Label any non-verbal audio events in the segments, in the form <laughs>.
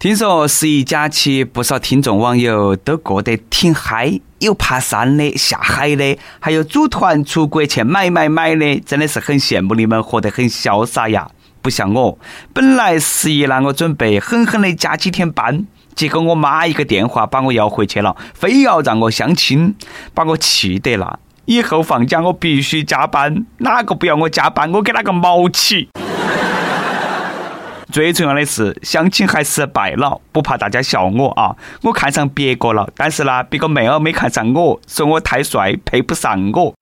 听说十一假期，不少听众网友都过得挺嗨，有爬山的、下海的，还有组团出国去买买买的，真的是很羡慕你们活得很潇洒呀！不像我，本来十一呢，我准备狠狠的加几天班，结果我妈一个电话把我要回去了，非要让我相亲，把我气得了。以后放假我必须加班，哪个不要我加班，我给哪个毛起！最重要的是，相亲还失败了，不怕大家笑我啊！我看上别个了，但是呢，别个妹儿没看上我，说我太帅，配不上我。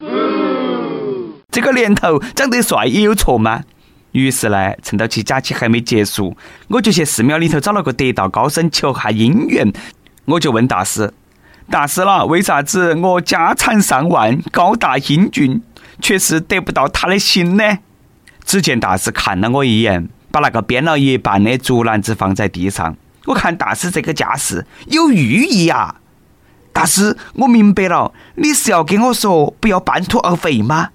这个年头长得帅也有错吗？于是呢，趁到起假期还没结束，我就去寺庙里头找了个得道高僧求下姻缘。我就问大师：“大师了，为啥子我家产上万，高大英俊，却是得不到他的心呢？”只见大师看了我一眼。把那个编了一半的竹篮子放在地上，我看大师这个架势有寓意啊！大师，我明白了，你是要跟我说不要半途而废吗？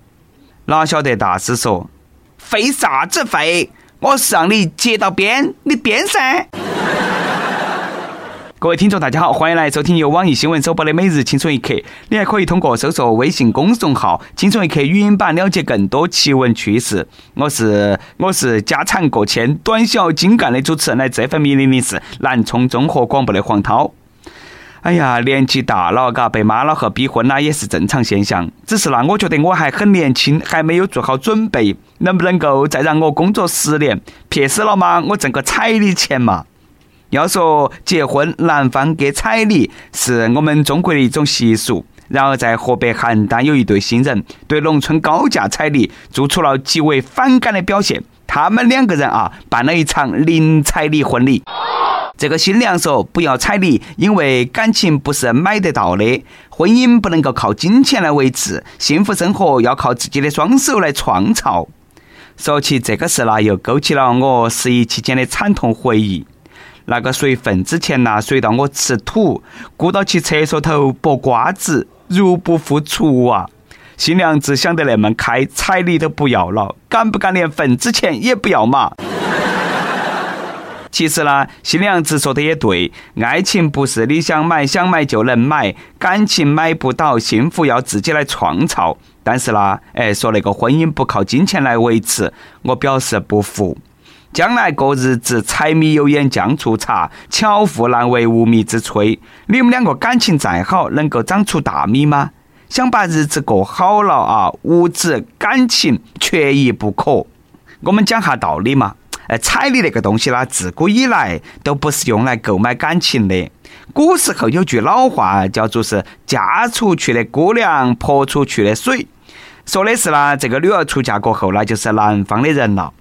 哪晓得大师说，废啥子废？我是让你接到编，你编噻。各位听众，大家好，欢迎来收听由网易新闻首播的《每日轻松一刻》。你还可以通过搜索微信公众号“轻松一刻”语音版了解更多奇闻趣事。我是我是家产过千、短小精干的主持人，来这份命令的是南充综合广播的黄涛。哎呀，年纪大了，嘎，被妈老汉逼婚啦，也是正常现象。只是呢，我觉得我还很年轻，还没有做好准备，能不能够再让我工作十年？撇死了吗？我挣个彩礼钱嘛。要说结婚，男方给彩礼是我们中国的一种习俗。然而，在河北邯郸有一对新人对农村高价彩礼做出了极为反感的表现。他们两个人啊，办了一场零彩礼婚礼。这个新娘说不要彩礼，因为感情不是买得到的，婚姻不能够靠金钱来维持，幸福生活要靠自己的双手来创造。说起这个事呢，又勾起了我十一期间的惨痛回忆。那个随份子钱呐，随到我吃土，顾到去厕所头剥瓜子，入不敷出啊！新娘子想得那么开，彩礼都不要了，敢不敢连份子钱也不要嘛？<laughs> 其实呢，新娘子说的也对，爱情不是你想买想买就能买，感情买不到，幸福要自己来创造。但是呢，哎，说那个婚姻不靠金钱来维持，我表示不服。将来过日子，柴米油盐酱醋茶，巧妇难为无米之炊。你们两个感情再好，能够长出大米吗？想把日子过好了啊，物质感情缺一不可。我们讲下道理嘛。哎，彩礼那个东西呢，自古以来都不是用来购买感情的。古时候有句老话叫做是“嫁出去的姑娘泼出去的水”，说的是呢，这个女儿出嫁过后，呢就是男方的人了。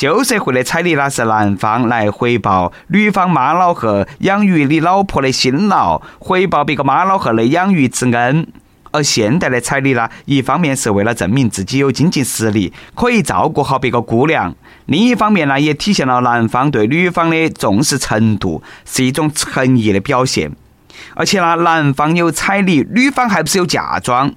旧社会的彩礼，呢是男方来回报女方妈老汉养育你老婆的辛劳，回报别个妈老汉的养育之恩。而现代的彩礼呢，一方面是为了证明自己有经济实力，可以照顾好别个姑娘；另一方面呢，也体现了男方对女方的重视程度，是一种诚意的表现。而且呢，男方有彩礼，女方还不是有嫁妆？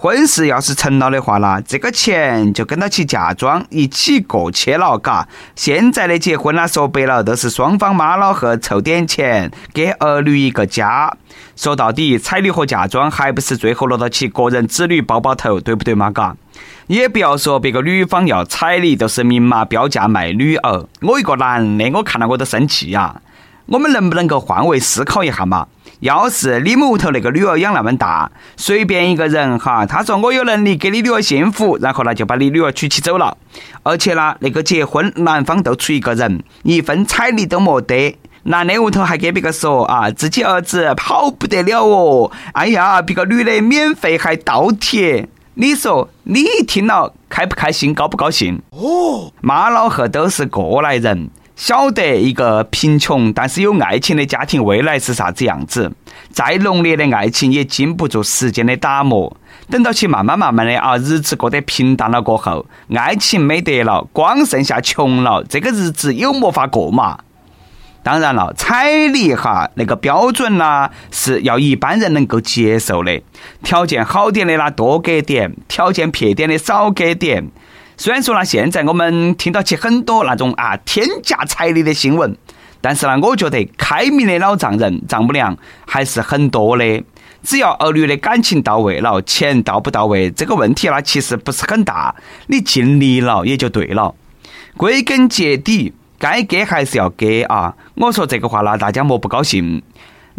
婚事要是成了的话啦，这个钱就跟到起嫁妆一起过去了，嘎。现在的结婚啦，说白了都是双方妈老汉凑点钱，给儿女一个家。说到底，彩礼和嫁妆还不是最后落到起个人子女包包头，对不对嘛？嘎。也不要说别个女方要彩礼，都是明码标价卖女儿。我一个男的，我看了我都生气呀。我们能不能够换位思考一下嘛？要是你们屋头那个女儿养那么大，随便一个人哈，他说我有能力给你女儿幸福，然后呢就把你女儿娶起走了，而且呢那个结婚男方都出一个人，一分彩礼都没得，男的屋头还给别个说啊，自己儿子好不得了哦，哎呀，别个女的免费还倒贴，你说你听了开不开心，高不高兴？哦，妈老汉都是过来人。晓得一个贫穷但是有爱情的家庭未来是啥子样子，再浓烈的爱情也经不住时间的打磨。等到起慢慢慢慢的啊，日子过得平淡了过后，爱情没得了，光剩下穷了，这个日子有没法过嘛？当然了，彩礼哈那个标准呢是要一般人能够接受的，条件好点的啦多给点，条件撇点的少给点。虽然说呢，现在我们听到起很多那种啊天价彩礼的新闻，但是呢，我觉得开明的老丈人、丈母娘还是很多的。只要儿女的感情到位了，钱到不到位，这个问题呢其实不是很大。你尽力了也就对了。归根结底，该给还是要给啊！我说这个话呢，大家莫不高兴。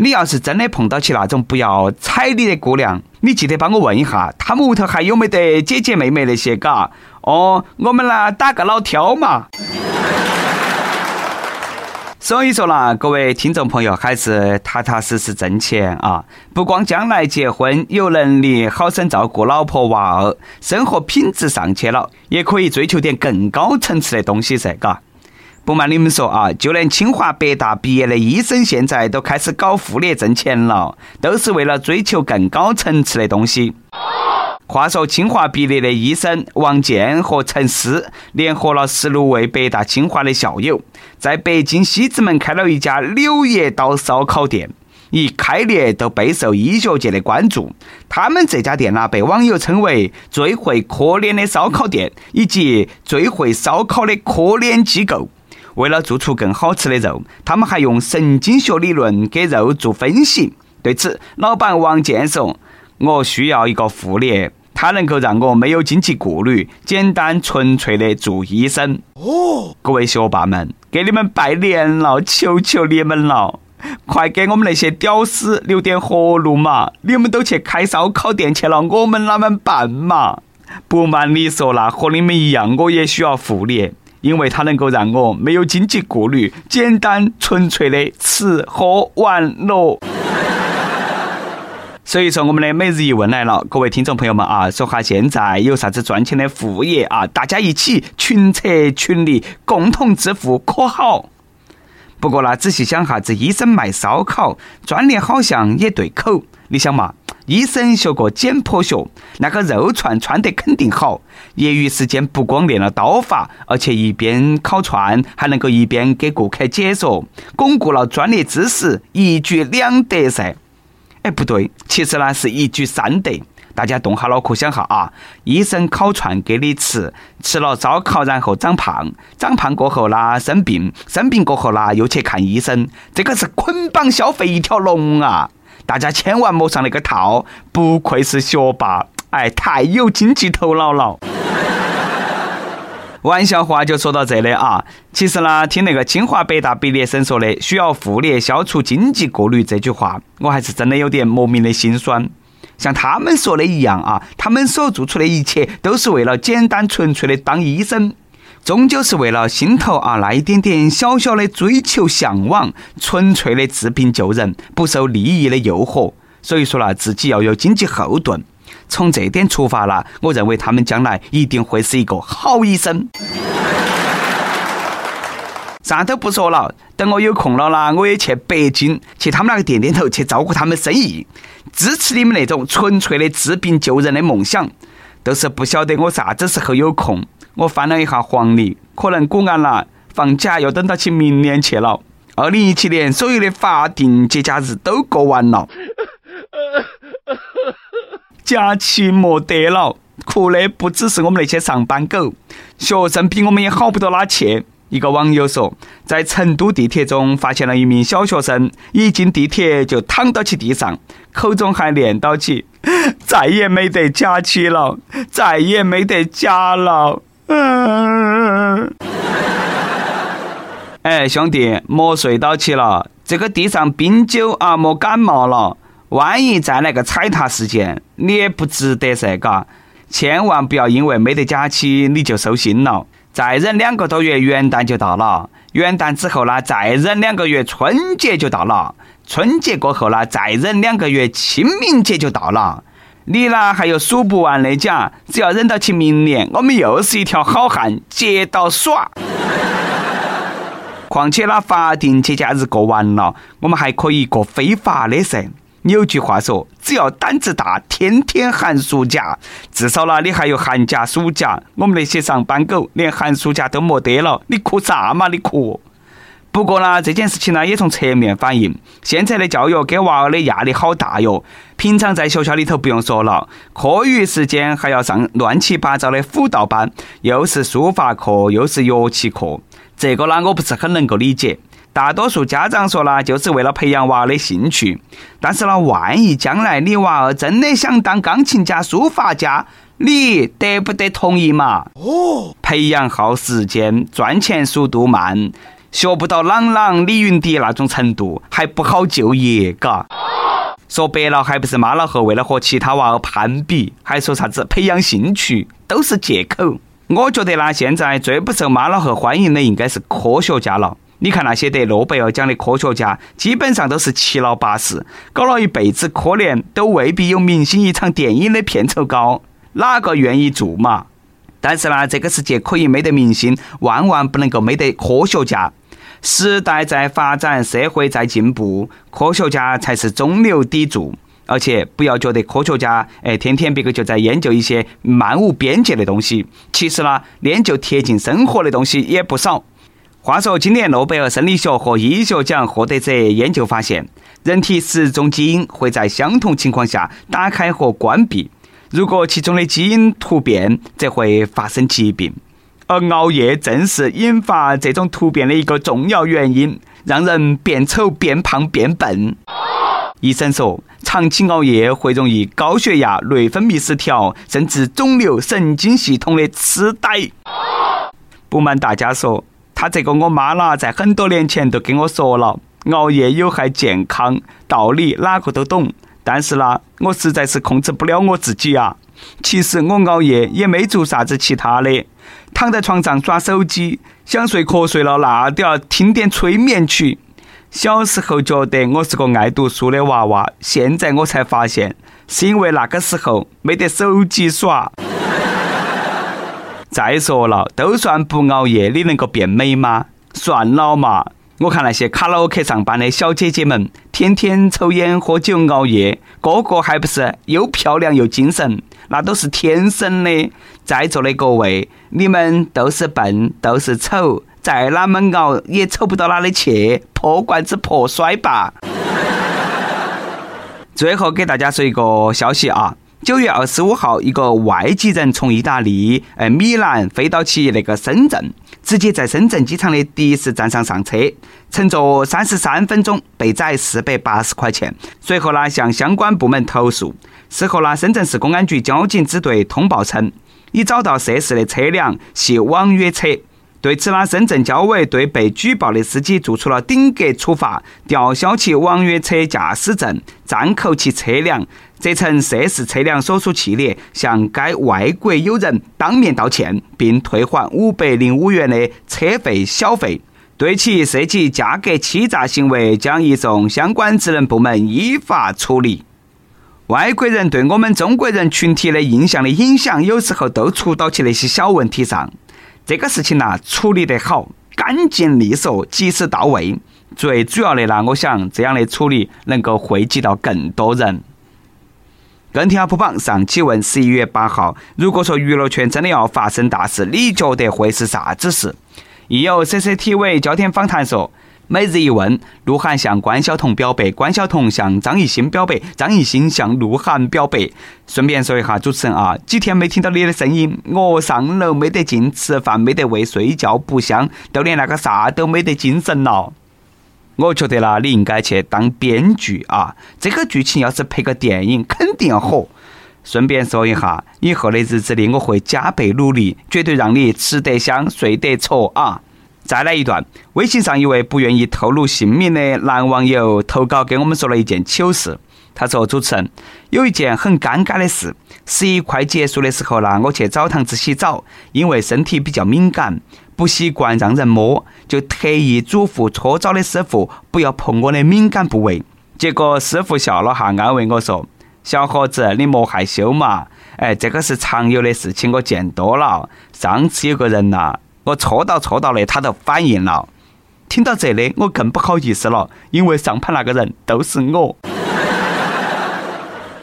你要是真的碰到起那种不要彩礼的姑娘，你记得帮我问一下，他们屋头还有没得姐姐妹妹那些？嘎，哦，我们呢打个老挑嘛。<laughs> 所以说啦，各位听众朋友，还是踏踏实实挣钱啊！不光将来结婚有能力好生照顾老婆娃儿，生活品质上去了，也可以追求点更高层次的东西噻，嘎。不瞒你们说啊，就连清华北大毕业的医生，现在都开始搞副业挣钱了，都是为了追求更高层次的东西。话说，清华毕业的医生王健和陈思联合了十六位北大、清华的校友，在北京西直门开了一家柳叶刀烧烤店，一开业都备受医学界的关注。他们这家店呢，被网友称为最会磕脸的烧烤店，以及最会烧烤的科脸机构。为了做出更好吃的肉，他们还用神经学理论给肉做分析。对此，老板王健说：“我需要一个副业。”它能够让我没有经济顾虑，简单纯粹的做医生。哦，各位学霸们，给你们拜年了，求求你们了，快给我们那些屌丝留点活路嘛！你们都去开烧烤店去了，我们哪们办嘛？不瞒你说啦，和你们一样，我也需要副业，因为它能够让我没有经济顾虑，简单纯粹的吃喝玩乐。所以说，我们的每日一问来了，各位听众朋友们啊，说下现在有啥子赚钱的副业啊？大家一起群策群力，共同致富，可好？不过呢，仔细想哈，这医生卖烧烤，专业好像也对口。你想嘛，医生学过解剖学，那个肉串串得肯定好。业余时间不光练了刀法，而且一边烤串，还能够一边给顾客解说，巩固了专业知识，一举两得噻。哎，不对，其实呢是一举三得。大家动下脑壳想哈啊，医生烤串给你吃，吃了烧烤然后长胖，长胖过后呢生病，生病过后呢又去看医生，这个是捆绑消费一条龙啊！大家千万莫上那个套，不愧是学霸，哎，太有经济头脑了。<laughs> 玩笑话就说到这里啊！其实呢，听那个清华北大毕业生说的“需要副业消除经济顾虑”这句话，我还是真的有点莫名的心酸。像他们说的一样啊，他们所做出的一切都是为了简单纯粹的当医生，终究是为了心头啊那一点点小小的追求向往，纯粹的治病救人，不受利益的诱惑。所以说呢，自己要有经济后盾。从这点出发了，我认为他们将来一定会是一个好医生。啥都不说了，等我有空了啦，我也去北京，去他们那个店店头去照顾他们生意，支持你们那种纯粹的治病救人的梦想。都是不晓得我啥子时候有空。我翻了一下黄历，可能古安了，放假要等到起明年去了。二零一七年所有的法定节假日都过完了。假期没得了，哭的不只是我们那些上班狗，学生比我们也好不到哪去。一个网友说，在成都地铁中发现了一名小学生，一进地铁就躺到起地上，口中还念叨起：“ <laughs> 再也没得假期了，再也没得假了。”嗯。哎，兄弟，莫睡到起了，这个地上冰酒啊，莫感冒了。万一再来个踩踏事件，你也不值得噻，嘎！千万不要因为没得假期你就收心了。再忍两个多月，元旦就到了；元旦之后呢，再忍两个月，春节就到了；春节过后呢，再忍两个月，清明节就到了。你呢还有数不完的假，只要忍到起明年，我们又是一条好汉，接到耍。况且那法定节假日过完了，我们还可以过非法的噻。有句话说，只要胆子大，天天寒暑假，至少呢，你还有寒假、暑假。我们那些上班狗连寒暑假都没得了，你哭啥嘛？你哭。不过呢，这件事情呢，也从侧面反映现在的教育给娃儿的压力好大哟。平常在学校里头不用说了，课余时间还要上乱七八糟的辅导班，又是书法课，又是乐器课，这个呢，我不是很能够理解。大多数家长说呢，就是为了培养娃的兴趣。但是呢，万一将来你娃儿真的想当钢琴家、书法家，你得不得同意嘛？哦，培养耗时间，赚钱速度慢，学不到朗朗、李云迪那种程度，还不好就业，嘎。说白了，还不是妈老汉为了和其他娃儿攀比，还说啥子培养兴趣，都是借口。我觉得呢，现在最不受妈老汉欢迎的应该是科学家了。你看那些得诺贝尔奖的科学家，基本上都是七老八十，搞了一辈子科研，都未必有明星一场电影的片酬高，哪个愿意做嘛？但是呢，这个世界可以没得明星，万万不能够没得科学家。时代在发展，社会在进步，科学家才是中流砥柱。而且不要觉得科学家，哎，天天别个就在研究一些漫无边界的东西。其实呢，研究贴近生活的东西也不少。话说，今年诺贝尔生理学和医学奖获得者研究发现，人体十种基因会在相同情况下打开和关闭。如果其中的基因突变，则会发生疾病。而熬夜正是引发这种突变的一个重要原因，让人变丑、变胖、变笨。医生说，长期熬夜会容易高血压、内分泌失调，甚至肿瘤、神经系统的痴呆。不瞒大家说，他这个我妈啦，在很多年前都跟我说了，熬夜有害健康，道理哪个都懂。但是啦，我实在是控制不了我自己啊。其实我熬夜也没做啥子其他的。躺在床上耍手机，想睡瞌睡了，那都要听点催眠曲。小时候觉得我是个爱读书的娃娃，现在我才发现，是因为那个时候没得手机耍。再说了，都算不熬夜，你能够变美吗？算了嘛！我看那些卡拉 OK 上班的小姐姐们，天天抽烟喝酒熬夜，个个还不是又漂亮又精神？那都是天生的。在座的各位，你们都是笨，都是丑，再哪么熬也丑不到哪里去，破罐子破摔吧。最后给大家说一个消息啊，九月二十五号，一个外籍人从意大利呃米兰飞到起那个深圳，直接在深圳机场的的士站上上车，乘坐三十三分钟，被宰四百八十块钱。随后呢，向相关部门投诉。事后呢，深圳市公安局交警支队通报称。已找到涉事的车辆系网约车，对此呢，深圳交委对被举报的司机做出了顶格处罚，吊销其网约车驾驶证，暂扣其车辆，责成涉事车辆所属企业向该外国友人当面道歉，并退还五百零五元的车费小费。对其涉及价格欺诈行为，将移送相关职能部门依法处理。外国人对我们中国人群体的印象的影响，有时候都出到起那些小问题上。这个事情呐，处理得好，干净利索，及时到位。最主要的呢，我想这样的处理能够惠及到更多人。跟帖普榜上期问：十一月八号，如果说娱乐圈真的要发生大事，你觉得会是啥子事？亦有 CCTV 焦点访谈说。每日一问：鹿晗向关晓彤表白，关晓彤向张艺兴表白，张艺兴向鹿晗表白。顺便说一下，主持人啊，几天没听到你的声音，我上楼没得劲，吃饭没得胃，睡觉不香，都连那个啥都没得精神了。我觉得啦，你应该去当编剧啊，这个剧情要是拍个电影，肯定要火。顺便说一下，以后的日子里我会加倍努力，绝对让你吃得香，睡得着啊。再来一段，微信上一位不愿意透露姓名的男网友投稿给我们说了一件糗事。他说：“主持人，有一件很尴尬的事，十一快结束的时候呢，我去澡堂子洗澡，因为身体比较敏感，不习惯让人摸，就特意嘱咐搓澡的师傅不要碰我的敏感部位。结果师傅笑了哈，安慰我说：‘小伙子，你莫害羞嘛，哎，这个是常有的事情，我见多了。上次有个人呐。’”我搓到搓到的，他都反应了。听到这里，我更不好意思了，因为上盘那个人都是我。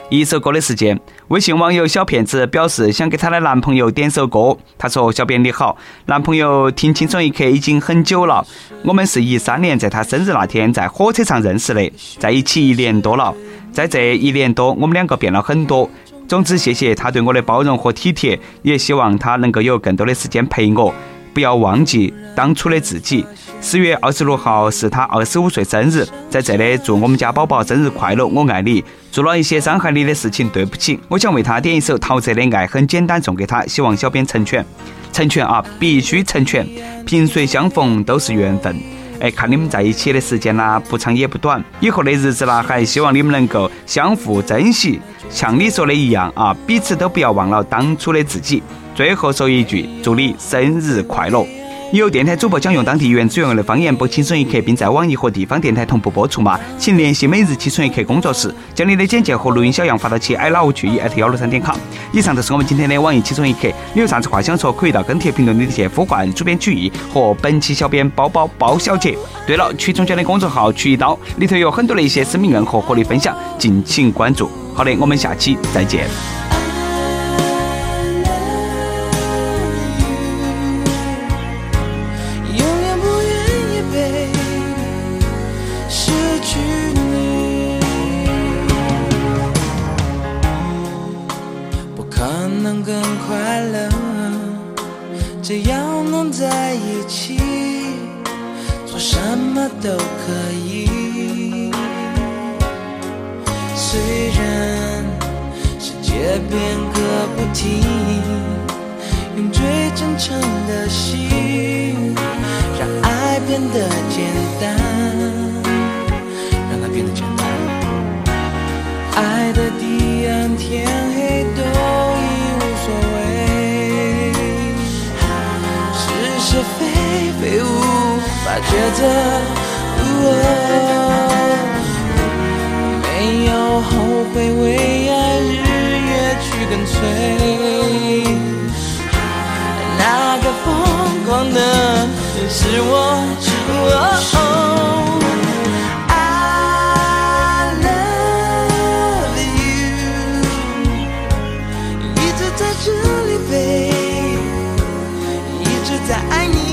一首歌的时间，微信网友小骗子表示想给她的男朋友点首歌。他说：“小编你好，男朋友听轻松一刻已经很久了，我们是一三年在他生日那天在火车上认识的，在一起一年多了，在这一年多，我们两个变了很多。总之，谢谢他对我的包容和体贴，也希望他能够有更多的时间陪我。”不要忘记当初的自己。十月二十六号是他二十五岁生日，在这里祝我们家宝宝生日快乐，我爱你。做了一些伤害你的事情，对不起。我想为他点一首陶喆的《爱很简单》送给他，希望小编成全，成全啊，必须成全。萍水相逢都是缘分，哎，看你们在一起的时间呢，不长也不短，以后的日子呢，还希望你们能够相互珍惜。像你说的一样啊，彼此都不要忘了当初的自己。最后说一句，祝你生日快乐。有电台主播想用当地原汁原味的方言播《轻松一刻》，并在网易和地方电台同步播出吗？请联系每日《轻松一刻》工作室，将你的简介和录音小样发到其 i love 趣艺幺六三点 com。以上就是我们今天的网易《轻松一刻》，你有啥子话想说，可以到跟帖评论里去呼唤主编曲艺和本期小编包包包小姐。对了，曲中间的公众号“曲一刀”里头有很多的一些生命硬核和你分享，敬请关注。好的，我们下期再见。听，用最真诚的心，让爱变得简单，让它变得简单。爱的彼岸，天黑都已无所谓，是是非非无法抉择。没有后悔，为爱日夜去跟随。的是我。在这里，baby，一直在爱你。